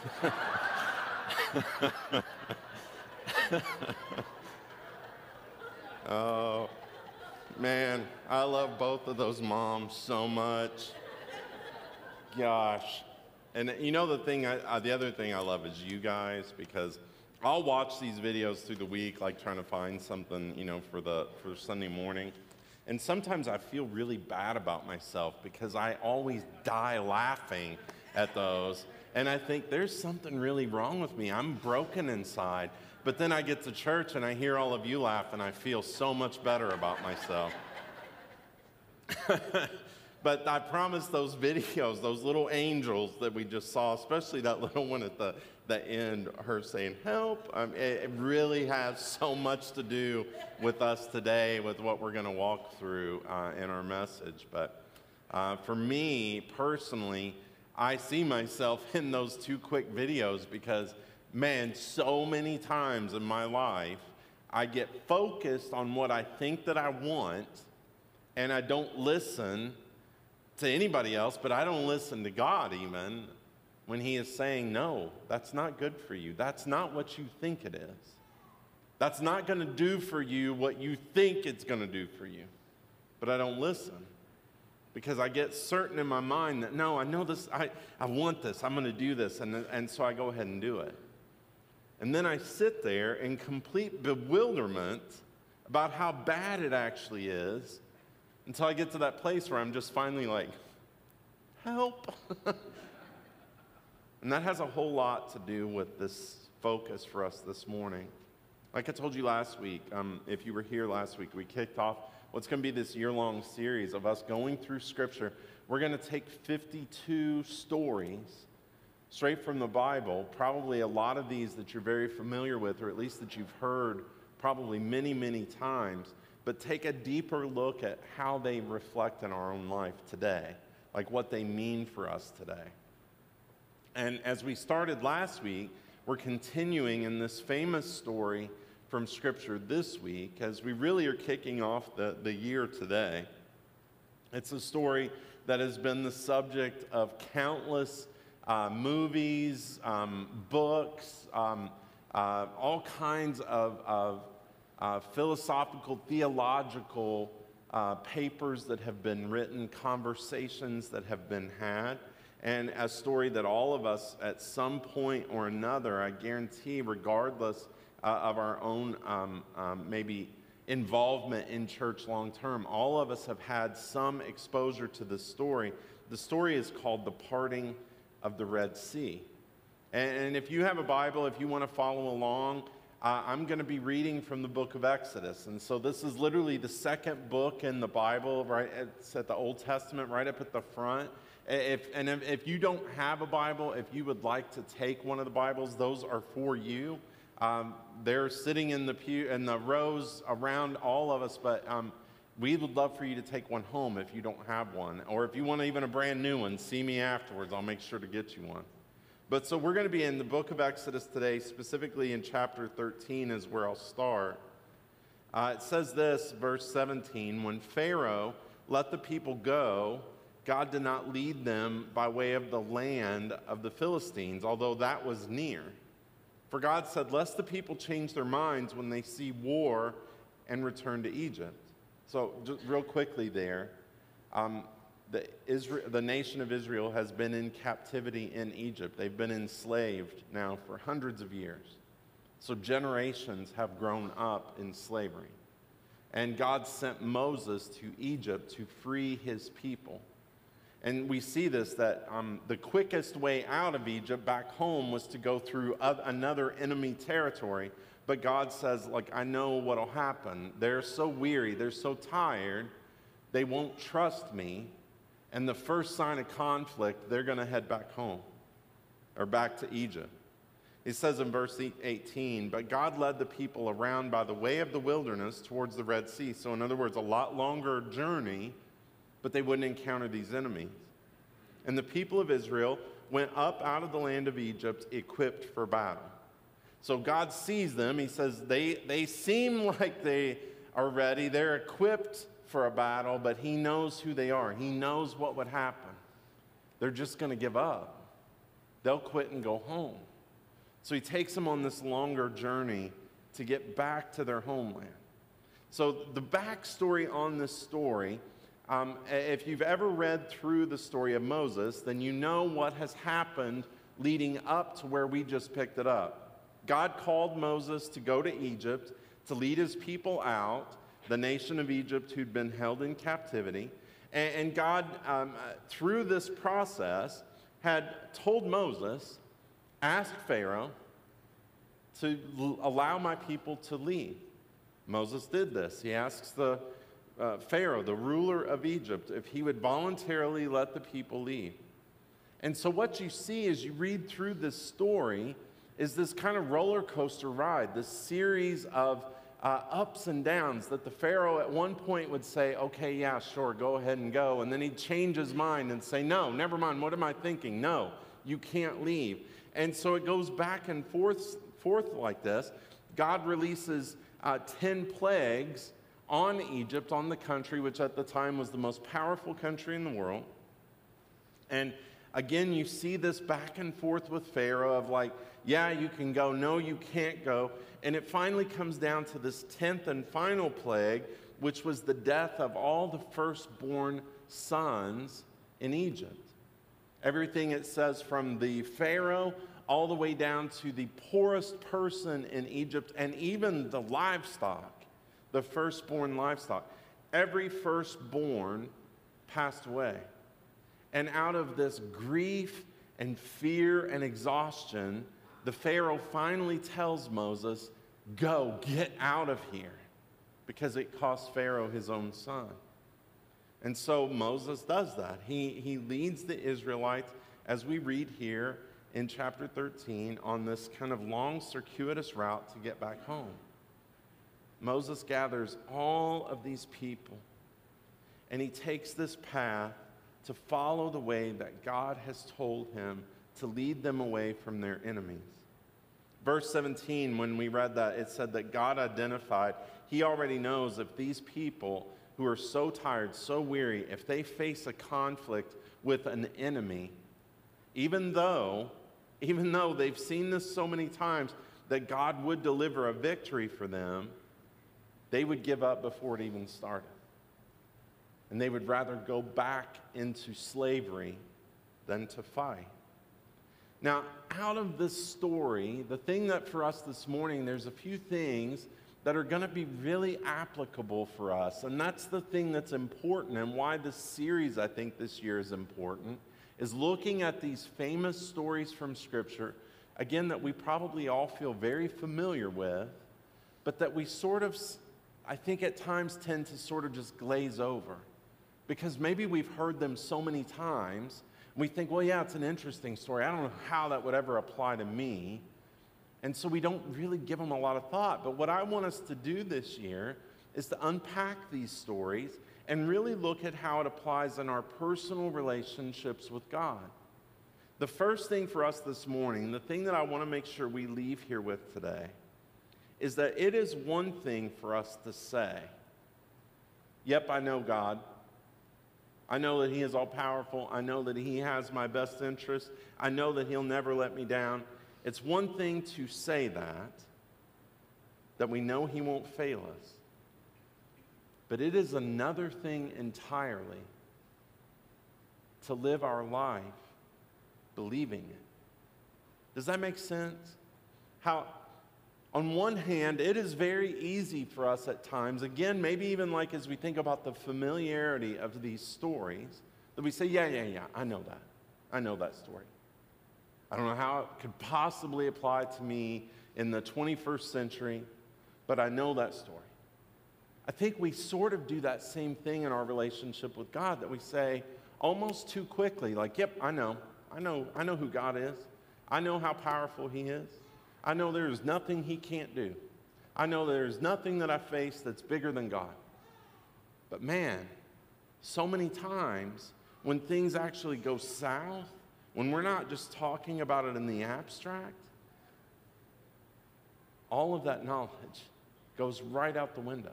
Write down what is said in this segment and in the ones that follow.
oh, man, I love both of those moms so much. Gosh. And you know the thing, I, uh, the other thing I love is you guys because I'll watch these videos through the week, like trying to find something, you know, for the for Sunday morning. And sometimes I feel really bad about myself because I always die laughing at those. And I think there's something really wrong with me. I'm broken inside. But then I get to church and I hear all of you laugh and I feel so much better about myself. but I promise those videos, those little angels that we just saw, especially that little one at the, the end, her saying, Help, um, it, it really has so much to do with us today, with what we're going to walk through uh, in our message. But uh, for me personally, I see myself in those two quick videos because, man, so many times in my life, I get focused on what I think that I want, and I don't listen to anybody else, but I don't listen to God even when He is saying, No, that's not good for you. That's not what you think it is. That's not going to do for you what you think it's going to do for you. But I don't listen because I get certain in my mind that, no, I know this, I, I want this, I'm going to do this. And, and so I go ahead and do it. And then I sit there in complete bewilderment about how bad it actually is until I get to that place where I'm just finally like, help. and that has a whole lot to do with this focus for us this morning. Like I told you last week, um, if you were here last week, we kicked off what's going to be this year long series of us going through Scripture. We're going to take 52 stories straight from the Bible, probably a lot of these that you're very familiar with, or at least that you've heard probably many, many times, but take a deeper look at how they reflect in our own life today, like what they mean for us today. And as we started last week, we're continuing in this famous story from Scripture this week as we really are kicking off the, the year today. It's a story that has been the subject of countless uh, movies, um, books, um, uh, all kinds of, of uh, philosophical, theological uh, papers that have been written, conversations that have been had and a story that all of us at some point or another, I guarantee, regardless uh, of our own um, um, maybe involvement in church long term. All of us have had some exposure to this story. The story is called The Parting of the Red Sea. And, and if you have a Bible, if you want to follow along, uh, I'm going to be reading from the book of Exodus. And so this is literally the second book in the Bible, right? It's at the Old Testament, right up at the front. If, and if, if you don't have a Bible, if you would like to take one of the Bibles, those are for you. Um, they're sitting in the pew in the rows around all of us, but um, we would love for you to take one home if you don't have one, or if you want even a brand new one. See me afterwards; I'll make sure to get you one. But so we're going to be in the book of Exodus today, specifically in chapter 13 is where I'll start. Uh, it says this, verse 17: When Pharaoh let the people go, God did not lead them by way of the land of the Philistines, although that was near. For God said, Lest the people change their minds when they see war and return to Egypt. So, just real quickly there, um, the, Israel, the nation of Israel has been in captivity in Egypt. They've been enslaved now for hundreds of years. So, generations have grown up in slavery. And God sent Moses to Egypt to free his people. And we see this that um, the quickest way out of Egypt back home was to go through another enemy territory. But God says, like, I know what'll happen. They're so weary, they're so tired, they won't trust me. And the first sign of conflict, they're going to head back home or back to Egypt. He says in verse 18, But God led the people around by the way of the wilderness towards the Red Sea. So, in other words, a lot longer journey but they wouldn't encounter these enemies. And the people of Israel went up out of the land of Egypt equipped for battle. So God sees them. He says, they, they seem like they are ready. They're equipped for a battle, but He knows who they are. He knows what would happen. They're just going to give up. they'll quit and go home. So he takes them on this longer journey to get back to their homeland. So, the backstory on this story um, if you've ever read through the story of Moses, then you know what has happened leading up to where we just picked it up. God called Moses to go to Egypt to lead his people out, the nation of Egypt who'd been held in captivity. And, and God, um, through this process, had told Moses, ask Pharaoh to l- allow my people to leave. Moses did this. He asks the uh, Pharaoh, the ruler of Egypt, if he would voluntarily let the people leave. And so, what you see as you read through this story is this kind of roller coaster ride, this series of uh, ups and downs that the Pharaoh at one point would say, okay, yeah, sure, go ahead and go. And then he'd change his mind and say, no, never mind, what am I thinking? No, you can't leave. And so it goes back and forth, forth like this. God releases uh, 10 plagues on Egypt, on the country, which at the time was the most powerful country in the world. And again, you see this back and forth with Pharaoh of like, yeah, you can go, no, you can't go. And it finally comes down to this 10th and final plague, which was the death of all the firstborn sons in Egypt. Everything it says from the Pharaoh all the way down to the poorest person in Egypt and even the livestock, the firstborn livestock. Every firstborn passed away. And out of this grief and fear and exhaustion, the Pharaoh finally tells Moses, Go, get out of here, because it cost Pharaoh his own son. And so Moses does that. He, he leads the Israelites, as we read here in chapter 13, on this kind of long, circuitous route to get back home. Moses gathers all of these people, and he takes this path to follow the way that God has told him to lead them away from their enemies. Verse 17, when we read that, it said that God identified, He already knows if these people who are so tired, so weary, if they face a conflict with an enemy, even though, even though they've seen this so many times, that God would deliver a victory for them, they would give up before it even started. And they would rather go back into slavery than to fight. Now, out of this story, the thing that for us this morning, there's a few things that are going to be really applicable for us. And that's the thing that's important and why this series, I think, this year is important, is looking at these famous stories from Scripture, again, that we probably all feel very familiar with, but that we sort of, I think, at times tend to sort of just glaze over. Because maybe we've heard them so many times we think, well, yeah, it's an interesting story. I don't know how that would ever apply to me. And so we don't really give them a lot of thought. But what I want us to do this year is to unpack these stories and really look at how it applies in our personal relationships with God. The first thing for us this morning, the thing that I want to make sure we leave here with today, is that it is one thing for us to say, Yep, I know God. I know that He is all powerful. I know that He has my best interest. I know that He'll never let me down. It's one thing to say that, that we know He won't fail us. But it is another thing entirely to live our life believing it. Does that make sense? How on one hand, it is very easy for us at times, again, maybe even like as we think about the familiarity of these stories, that we say, yeah, yeah, yeah, I know that. I know that story. I don't know how it could possibly apply to me in the 21st century, but I know that story. I think we sort of do that same thing in our relationship with God that we say almost too quickly, like, yep, I know. I know, I know who God is. I know how powerful He is. I know there is nothing He can't do. I know there is nothing that I face that's bigger than God. But man, so many times when things actually go south, when we're not just talking about it in the abstract, all of that knowledge goes right out the window.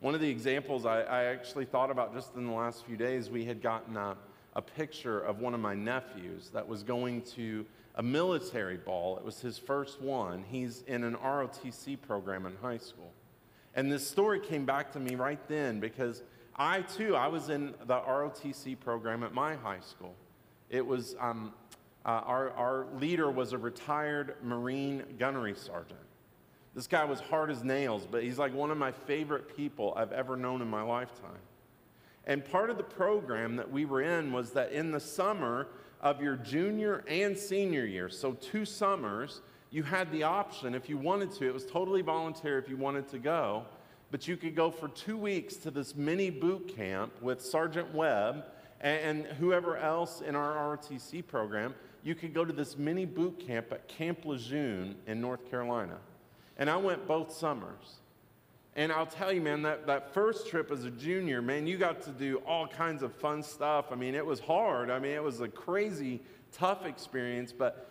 One of the examples I, I actually thought about just in the last few days, we had gotten a, a picture of one of my nephews that was going to a military ball. It was his first one. He's in an ROTC program in high school. And this story came back to me right then because I too, I was in the ROTC program at my high school. It was, um, uh, our, our leader was a retired Marine gunnery sergeant. This guy was hard as nails, but he's like one of my favorite people I've ever known in my lifetime. And part of the program that we were in was that in the summer of your junior and senior year, so two summers, you had the option if you wanted to. It was totally voluntary if you wanted to go, but you could go for two weeks to this mini boot camp with Sergeant Webb and, whoever else in our ROTC program. You could go to this mini boot camp at Camp Lejeune in North Carolina. And I went both summers. And I'll tell you, man, that, that first trip as a junior, man, you got to do all kinds of fun stuff. I mean, it was hard. I mean, it was a crazy, tough experience, but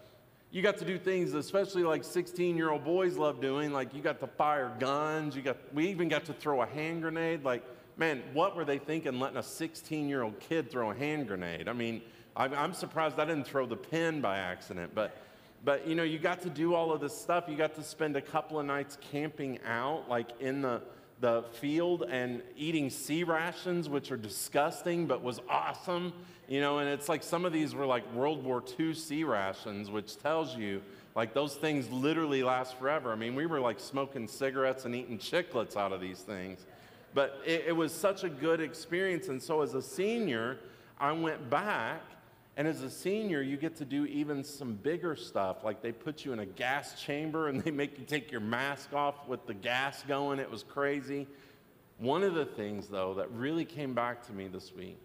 you got to do things, especially like 16 year old boys love doing. Like, you got to fire guns. You got, we even got to throw a hand grenade. Like, man, what were they thinking letting a 16 year old kid throw a hand grenade? I mean, I'm, I'm surprised I didn't throw the pin by accident, but but you know, you got to do all of this stuff. You got to spend a couple of nights camping out, like in the, the field and eating C rations, which are disgusting, but was awesome. You know, and it's like some of these were like World War II C rations, which tells you like those things literally last forever. I mean, we were like smoking cigarettes and eating chiclets out of these things. But it, it was such a good experience. And so as a senior, I went back and as a senior, you get to do even some bigger stuff, like they put you in a gas chamber and they make you take your mask off with the gas going. It was crazy. One of the things, though, that really came back to me this week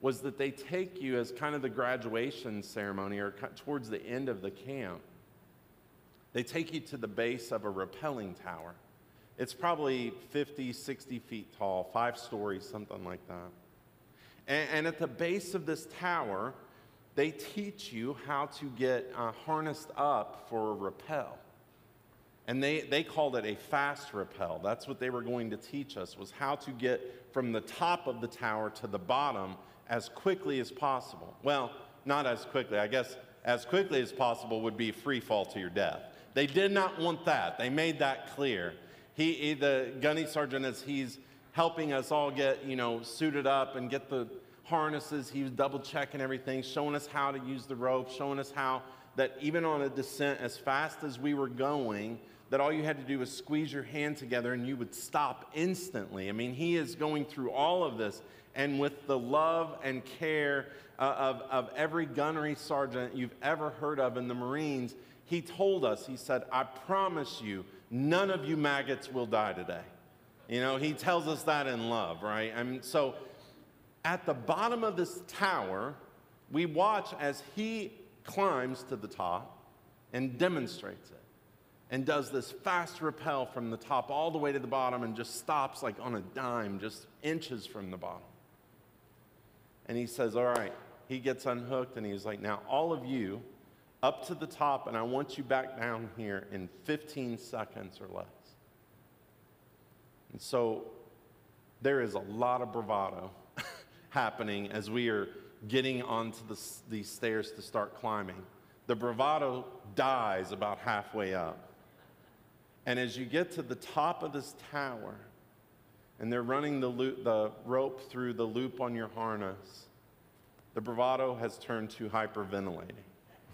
was that they take you as kind of the graduation ceremony or towards the end of the camp. They take you to the base of a rappelling tower. It's probably 50, 60 feet tall, five stories, something like that. And, and at the base of this tower, they teach you how to get uh, harnessed up for a rappel. And they, they called it a fast rappel. That's what they were going to teach us, was how to get from the top of the tower to the bottom as quickly as possible. Well, not as quickly. I guess as quickly as possible would be free fall to your death. They did not want that. They made that clear. He, he the gunny sergeant, as he's helping us all get, you know, suited up and get the harnesses. He was double checking everything, showing us how to use the rope, showing us how that even on a descent as fast as we were going, that all you had to do was squeeze your hand together and you would stop instantly. I mean, he is going through all of this, and with the love and care uh, of, of every gunnery sergeant you've ever heard of in the Marines, he told us, he said, I promise you, none of you maggots will die today. You know, he tells us that in love, right? Mean, so at the bottom of this tower, we watch as he climbs to the top and demonstrates it and does this fast rappel from the top all the way to the bottom and just stops like on a dime, just inches from the bottom. And he says, All right, he gets unhooked and he's like, Now, all of you up to the top, and I want you back down here in 15 seconds or less. And so there is a lot of bravado happening as we are getting onto the, these stairs to start climbing. The bravado dies about halfway up. And as you get to the top of this tower, and they're running the, loop, the rope through the loop on your harness, the bravado has turned to hyperventilating.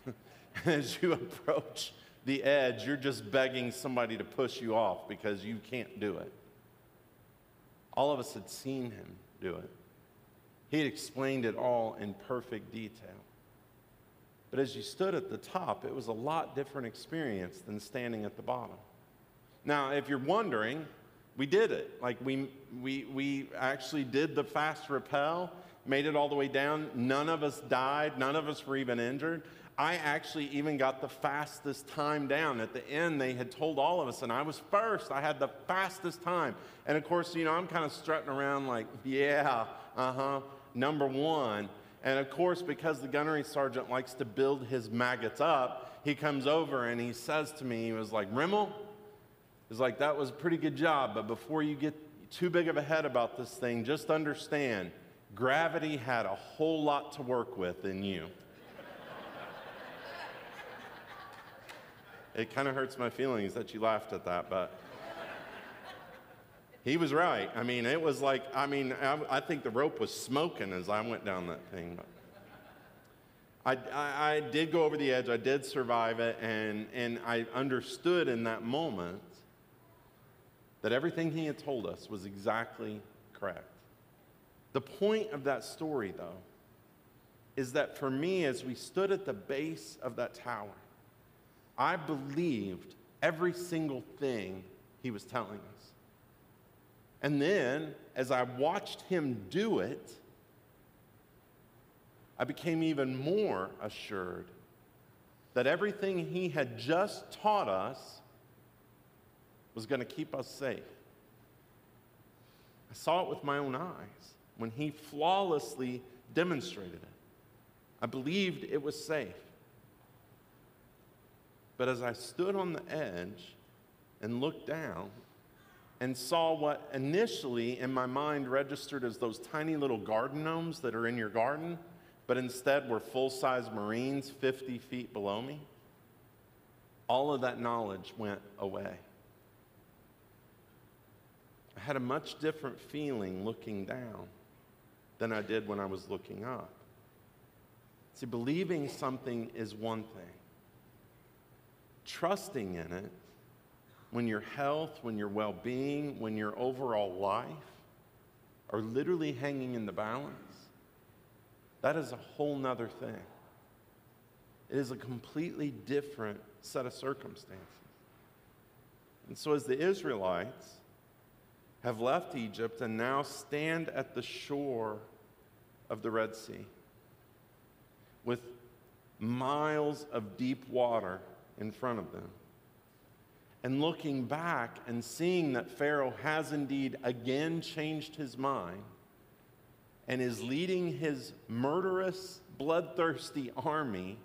as you approach the edge, you're just begging somebody to push you off because you can't do it. All of us had seen him do it. He had explained it all in perfect detail. But as you stood at the top, it was a lot different experience than standing at the bottom. Now, if you're wondering, we did it. Like we, we, we actually did the fast rappel, made it all the way down. None of us died. None of us were even injured. I actually even got the fastest time down. At the end, they had told all of us, and I was first. I had the fastest time. And of course, you know, I'm kind of strutting around like, yeah, uh huh, number one. And of course, because the gunnery sergeant likes to build his maggots up, he comes over and he says to me, he was like, Rimmel, he's like, that was a pretty good job, but before you get too big of a head about this thing, just understand gravity had a whole lot to work with in you. It kind of hurts my feelings that you laughed at that, but he was right. I mean, it was like, I mean, I, I think the rope was smoking as I went down that thing. But I, I, I did go over the edge, I did survive it, and, and I understood in that moment that everything he had told us was exactly correct. The point of that story, though, is that for me, as we stood at the base of that tower, I believed every single thing he was telling us. And then, as I watched him do it, I became even more assured that everything he had just taught us was going to keep us safe. I saw it with my own eyes when he flawlessly demonstrated it. I believed it was safe. But as I stood on the edge and looked down and saw what initially in my mind registered as those tiny little garden gnomes that are in your garden, but instead were full size Marines 50 feet below me, all of that knowledge went away. I had a much different feeling looking down than I did when I was looking up. See, believing something is one thing, trusting in it when your health, when your well being, when your overall life are literally hanging in the balance, that is a whole nother thing. It is a completely different set of circumstances. And so, as the Israelites have left Egypt and now stand at the shore of the Red Sea with miles of deep water in front of them. And looking back and seeing that Pharaoh has indeed again changed his mind and is leading his murderous, bloodthirsty army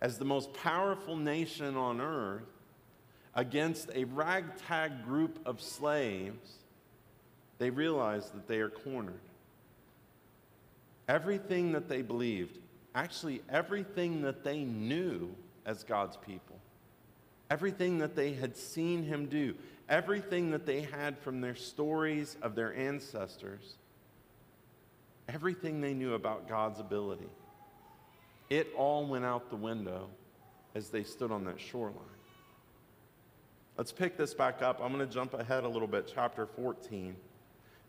as the most powerful nation on earth against a ragtag group of slaves they realize that they are cornered. Everything that they believed, actually, everything that they knew as God's people, everything that they had seen Him do, everything that they had from their stories of their ancestors, everything they knew about God's ability, it all went out the window as they stood on that shoreline. Let's pick this back up. I'm going to jump ahead a little bit, chapter 14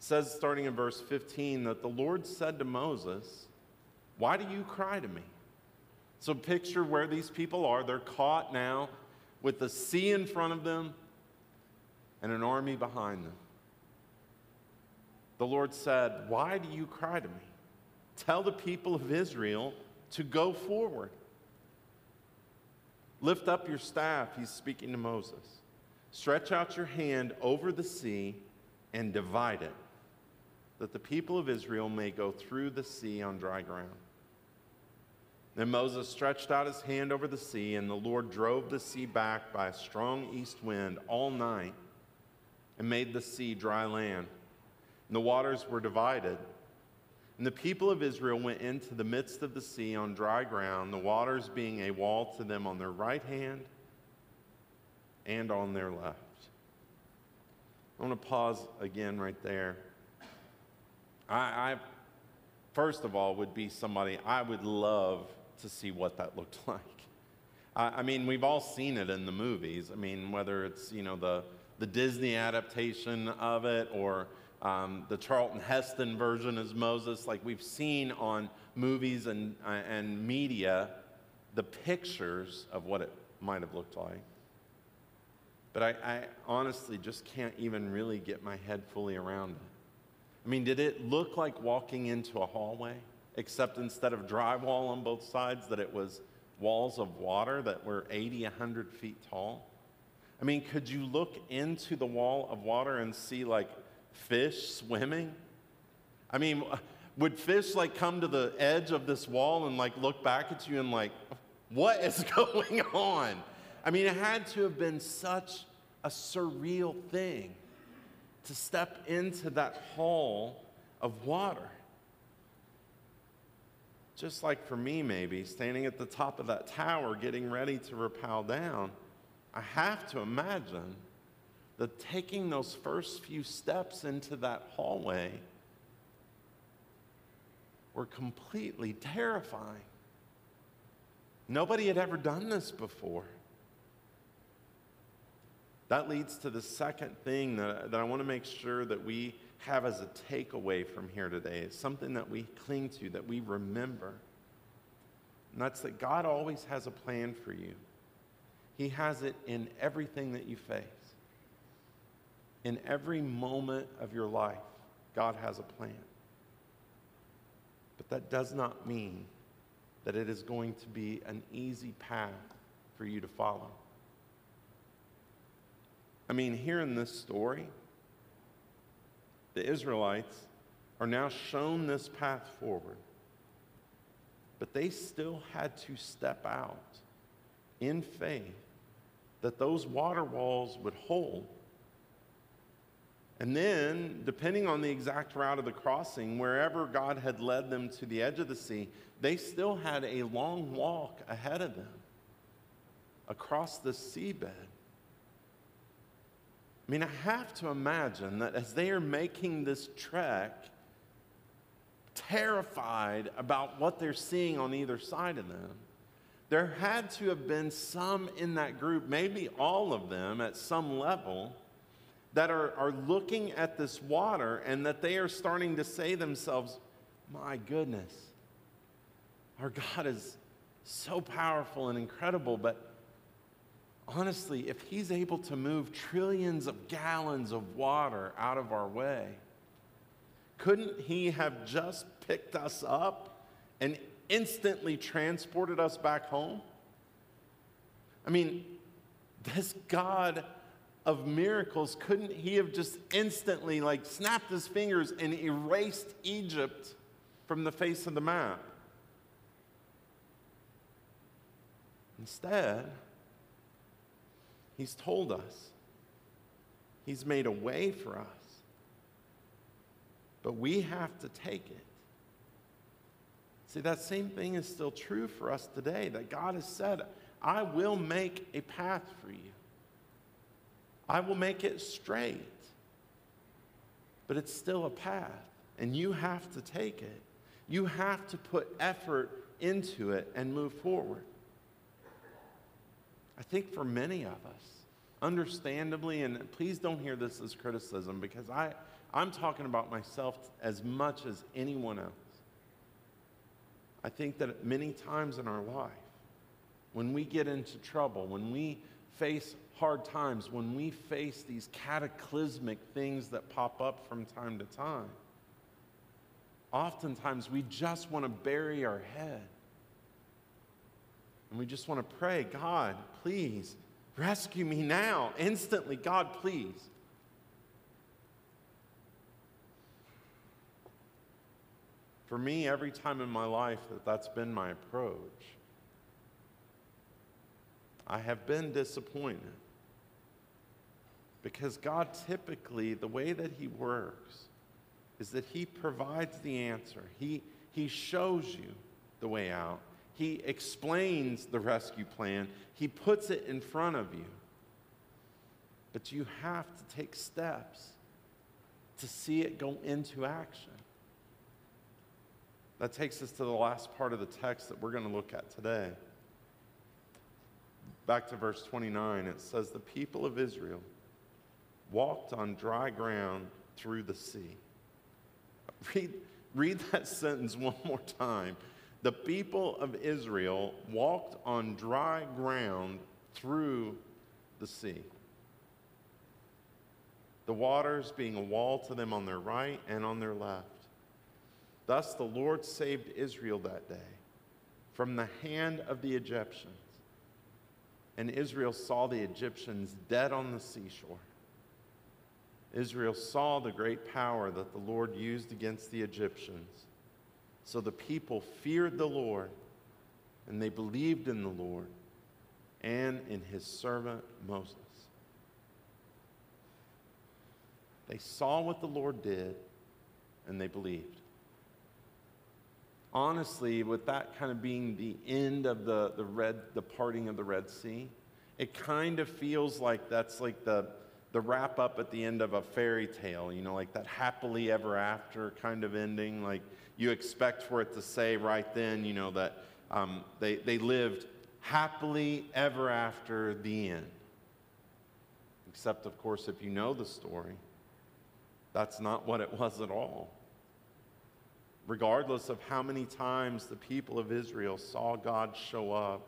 says, starting in verse 15, that the Lord said to Moses, Why do you cry to me? So, picture where these people are. They're caught now with the sea in front of them and an army behind them. The Lord said, Why do you cry to me? Tell the people of Israel to go forward. Lift up your staff, he's speaking to Moses. Stretch out your hand over the sea and divide it that the people of Israel may go through the sea on dry ground. Then Moses stretched out his hand over the sea, and the Lord drove the sea back by a strong east wind all night and made the sea dry land. And the waters were divided. And the people of Israel went into the midst of the sea on dry ground, the waters being a wall to them on their right hand and on their left. I want to pause again right there. I, I, first of all, would be somebody I would love to see what that looked like. I, I mean, we've all seen it in the movies. I mean, whether it's, you know, the, the Disney adaptation of it or um, the Charlton Heston version as Moses, like we've seen on movies and, uh, and media the pictures of what it might have looked like. But I, I honestly just can't even really get my head fully around it. I mean, did it look like walking into a hallway, except instead of drywall on both sides, that it was walls of water that were 80, 100 feet tall? I mean, could you look into the wall of water and see like fish swimming? I mean, would fish like come to the edge of this wall and like look back at you and like, what is going on? I mean, it had to have been such a surreal thing to step into that hall of water. Just like for me, maybe, standing at the top of that tower getting ready to rappel down, I have to imagine that taking those first few steps into that hallway were completely terrifying. Nobody had ever done this before. That leads to the second thing that, that I want to make sure that we have as a takeaway from here today. It's something that we cling to, that we remember. And that's that God always has a plan for you. He has it in everything that you face. In every moment of your life, God has a plan. But that does not mean that it is going to be an easy path for you to follow. I mean, here in this story, the Israelites are now shown this path forward, but they still had to step out in faith that those water walls would hold. And then, depending on the exact route of the crossing, wherever God had led them to the edge of the sea, they still had a long walk ahead of them across the seabed. I mean, I have to imagine that as they are making this trek, terrified about what they're seeing on either side of them, there had to have been some in that group, maybe all of them at some level, that are, are looking at this water and that they are starting to say themselves, My goodness, our God is so powerful and incredible, but honestly, if He's able to move trillions of gallons of water out of our way, couldn't He have just picked us up and instantly transported us back home? I mean, this God of miracles, couldn't He have just instantly, like, snapped His fingers and erased Egypt from the face of the map? Instead, He's told us. He's made a way for us. But we have to take it. See, that same thing is still true for us today that God has said, I will make a path for you. I will make it straight. But it's still a path, and you have to take it. You have to put effort into it and move forward. I think for many of us, understandably, and please don't hear this as criticism because I, I'm talking about myself as much as anyone else. I think that many times in our life, when we get into trouble, when we face hard times, when we face these cataclysmic things that pop up from time to time, oftentimes we just want to bury our head and we just want to pray, God, please rescue me now, instantly. God, please. For me, every time in my life that that's been my approach, I have been disappointed. Because God typically, the way that He works, is that He provides the answer. He, he shows you the way out. He explains the rescue plan, He puts it in front of you. But you have to take steps to see it go into action. That takes us to the last part of the text that we're going to look at today. Back to verse 29, it says, The people of Israel walked on dry ground through the sea. Read, read that sentence one more time the people of Israel walked on dry ground through the sea. The waters being a wall to them on their right and on their left. Thus the Lord saved Israel that day from the hand of the Egyptians. And Israel saw the Egyptians dead on the seashore. Israel saw the great power that the Lord used against the Egyptians so the people feared the Lord and they believed in the Lord and in his servant Moses. They saw what the Lord did and they believed. honestly, with that kind of being the end of the, the red, the parting of the Red Sea, it kind of feels like that's like the, the wrap up at the end of a fairy tale, you know, like that happily ever after kind of ending. Like you expect for it to say right then, you know, that um, they, they lived happily ever after the end. Except, of course, if you know the story, that's not what it was at all. Regardless of how many times the people of Israel saw God show up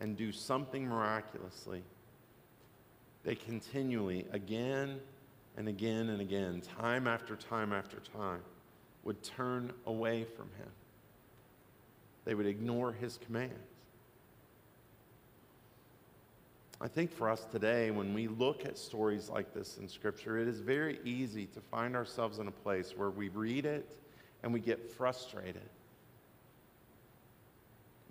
and do something miraculously, they continually, again and again and again, time after time after time, would turn away from Him. They would ignore His commands. I think for us today, when we look at stories like this in Scripture, it is very easy to find ourselves in a place where we read it and we get frustrated.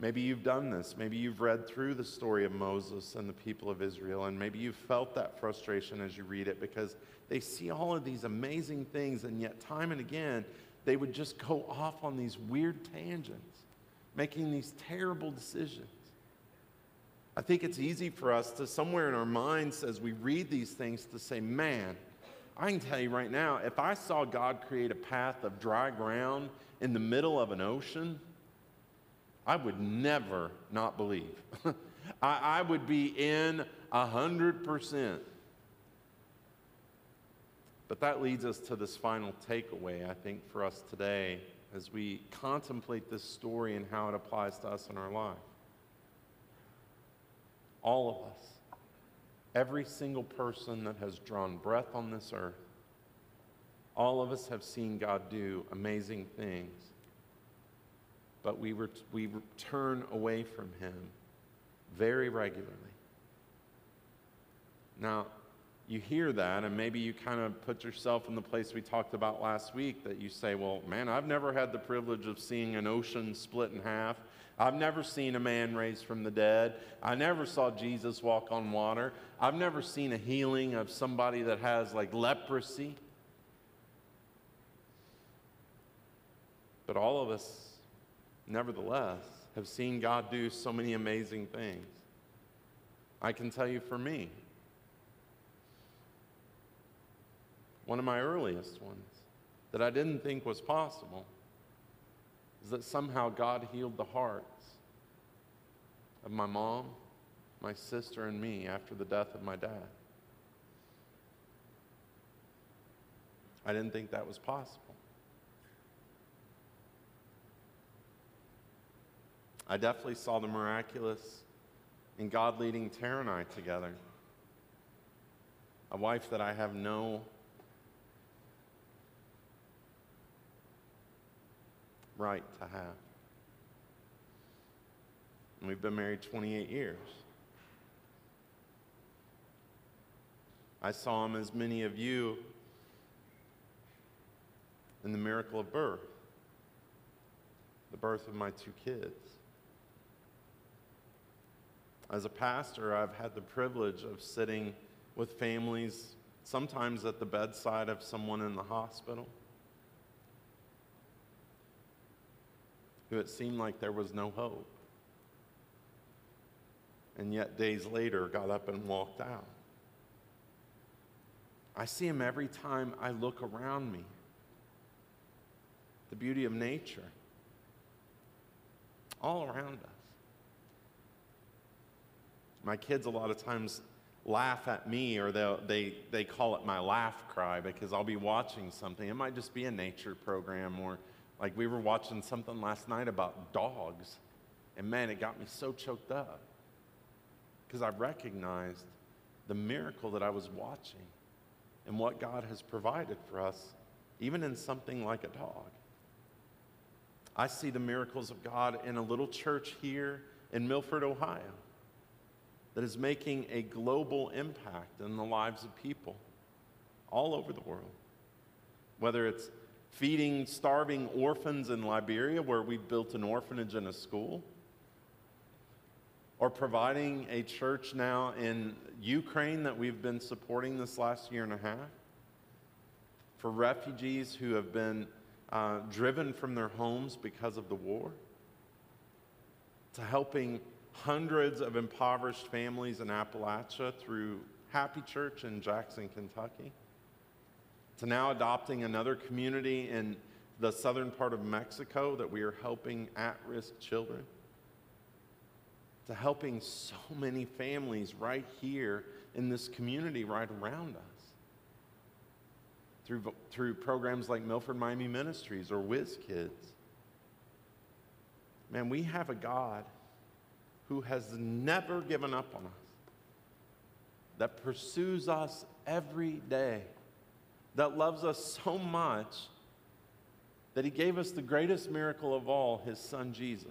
Maybe you've done this. Maybe you've read through the story of Moses and the people of Israel, and maybe you've felt that frustration as you read it because they see all of these amazing things, and yet, time and again, they would just go off on these weird tangents, making these terrible decisions. I think it's easy for us to, somewhere in our minds, as we read these things, to say, man, I can tell you right now, if I saw God create a path of dry ground in the middle of an ocean, I would never not believe. I, I, would be in a hundred percent. But that leads us to this final takeaway, I think, for us today as we contemplate this story and how it applies to us in our life. All of us, every single person that has drawn breath on this earth, all of us have seen God do amazing things, but we, ret- we turn away from Him very regularly. Now, you hear that, and maybe you kind of put yourself in the place we talked about last week that you say, Well, man, I've never had the privilege of seeing an ocean split in half. I've never seen a man raised from the dead. I never saw Jesus walk on water. I've never seen a healing of somebody that has like leprosy. But all of us, nevertheless, have seen God do so many amazing things. I can tell you for me, one of my earliest ones that I didn't think was possible is that somehow God healed the hearts of my mom, my sister, and me after the death of my dad. I didn't think that was possible. I definitely saw the miraculous in God leading Tara and I together. A wife that I have no right to have. And we've been married 28 years. I saw him, as many of you, in the miracle of birth, the birth of my two kids. As a pastor, I've had the privilege of sitting with families, sometimes at the bedside of someone in the hospital who it seemed like there was no hope. And yet, days later, got up and walked out. I see him every time I look around me. The beauty of nature, all around us. My kids, a lot of times, laugh at me or they, they call it my laugh cry because I'll be watching something. It might just be a nature program or like we were watching something last night about dogs, and man, it got me so choked up because I recognized the miracle that I was watching and what God has provided for us, even in something like a dog. I see the miracles of God in a little church here in Milford, Ohio, that is making a global impact in the lives of people all over the world. Whether it's feeding starving orphans in Liberia, where we've built an orphanage and a school, or providing a church now in Ukraine that we've been supporting this last year and a half, for refugees who have been uh, driven from their homes because of the war, to helping hundreds of impoverished families in Appalachia through Happy Church in Jackson, Kentucky, to now adopting another community in the southern part of Mexico that we are helping at risk children, to helping so many families right here in this community right around us. Through, through programs like Milford Miami Ministries or Whiz Kids. Man, we have a God who has never given up on us, that pursues us every day, that loves us so much that he gave us the greatest miracle of all, his son Jesus,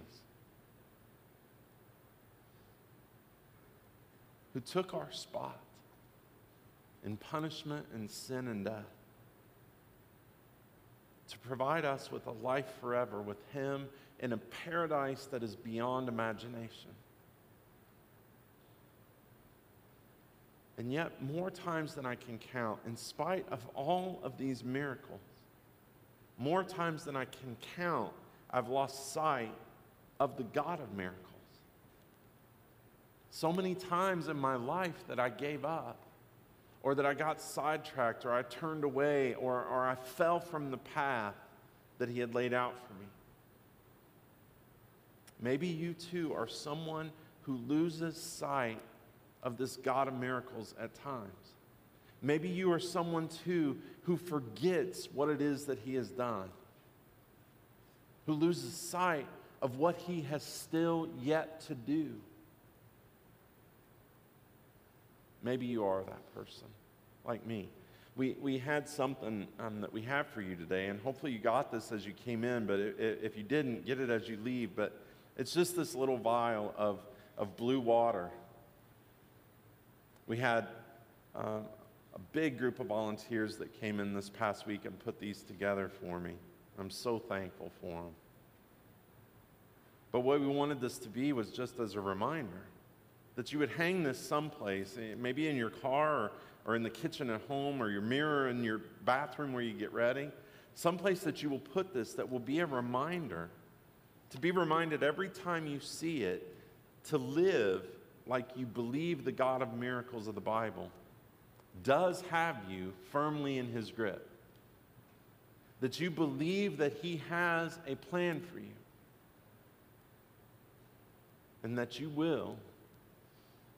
who took our spot in punishment and sin and death to provide us with a life forever with him in a paradise that is beyond imagination. And yet, more times than I can count, in spite of all of these miracles, more times than I can count, I've lost sight of the God of miracles. So many times in my life that I gave up, or that I got sidetracked, or I turned away, or, or I fell from the path that He had laid out for me. Maybe you too are someone who loses sight of this God of miracles at times. Maybe you are someone too who forgets what it is that He has done, who loses sight of what He has still yet to do. Maybe you are that person, like me. We, we had something um, that we have for you today, and hopefully you got this as you came in, but it, it, if you didn't, get it as you leave. But it's just this little vial of, of blue water we had uh, a big group of volunteers that came in this past week and put these together for me. I'm so thankful for them. But what we wanted this to be was just as a reminder that you would hang this someplace, eh, maybe in your car or, or in the kitchen at home or your mirror in your bathroom where you get ready, someplace that you will put this that will be a reminder, to be reminded every time you see it, to live like you believe the God of miracles of the Bible does have you firmly in his grip. That you believe that he has a plan for you. And that you will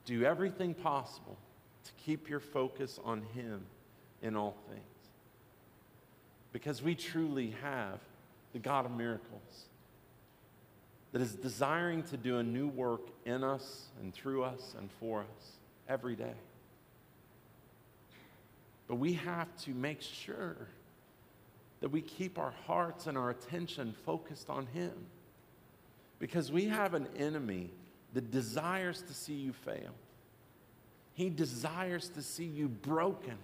do everything possible to keep your focus on him in all things. Because we truly have the God of miracles that is desiring to do a new work in us and through us and for us every day. But we have to make sure that we keep our hearts and our attention focused on Him. Because we have an enemy that desires to see you fail. He desires to see you broken.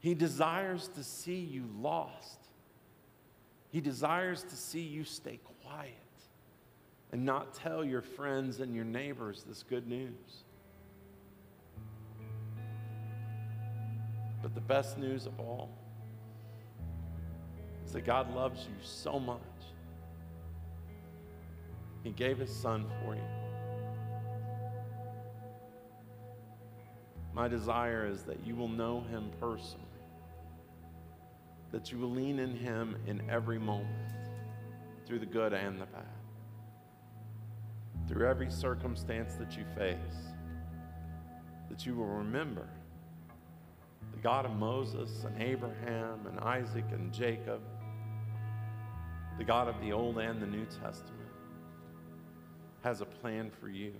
He desires to see you lost. He desires to see you stay quiet and not tell your friends and your neighbors this good news. But the best news of all is that God loves you so much. He gave his son for you. My desire is that you will know him personally, that you will lean in him in every moment, through the good and the bad through every circumstance that you face, that you will remember the God of Moses and Abraham and Isaac and Jacob, the God of the Old and the New Testament, has a plan for you.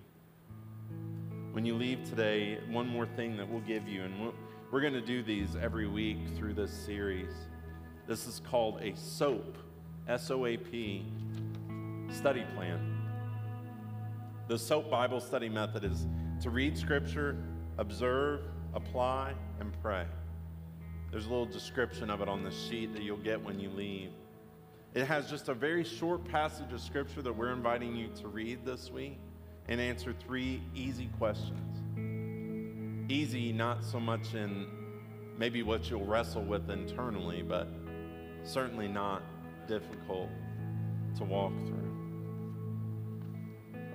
When you leave today, one more thing that we'll give you, and we're going to do these every week through this series. This is called a SOAP, S O A P, study plan. The SOAP Bible study method is to read Scripture, observe, apply, and pray. There's a little description of it on the sheet that you'll get when you leave. It has just a very short passage of Scripture that we're inviting you to read this week and answer three easy questions. Easy, not so much in maybe what you'll wrestle with internally, but certainly not difficult to walk through.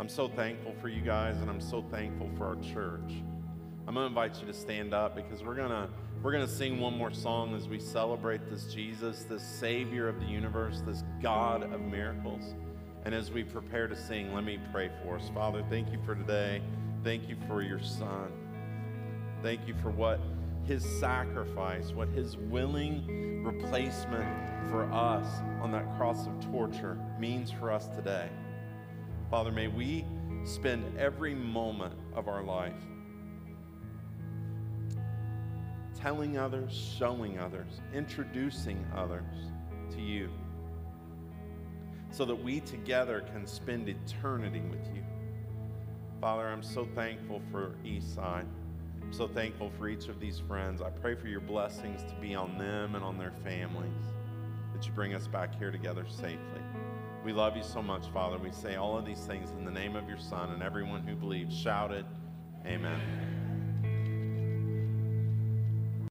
I'm so thankful for you guys, and I'm so thankful for our church. I'm going to invite you to stand up because we're going to we're to sing one more song as we celebrate this Jesus, this Savior of the universe, this God of miracles. And as we prepare to sing, let me pray for us. Father, thank you for today. Thank you for your Son. Thank you for what his sacrifice, what his willing replacement for us on that cross of torture means for us today. Father, may we spend every moment of our life telling others, showing others, introducing others to you so that we together can spend eternity with you. Father, I'm so thankful for Eastside. I'm so thankful for each of these friends. I pray for your blessings to be on them and on their families, that you bring us back here together safely. We love you so much, Father. We say all of these things in the name of your Son, and everyone who believes shouted, Amen.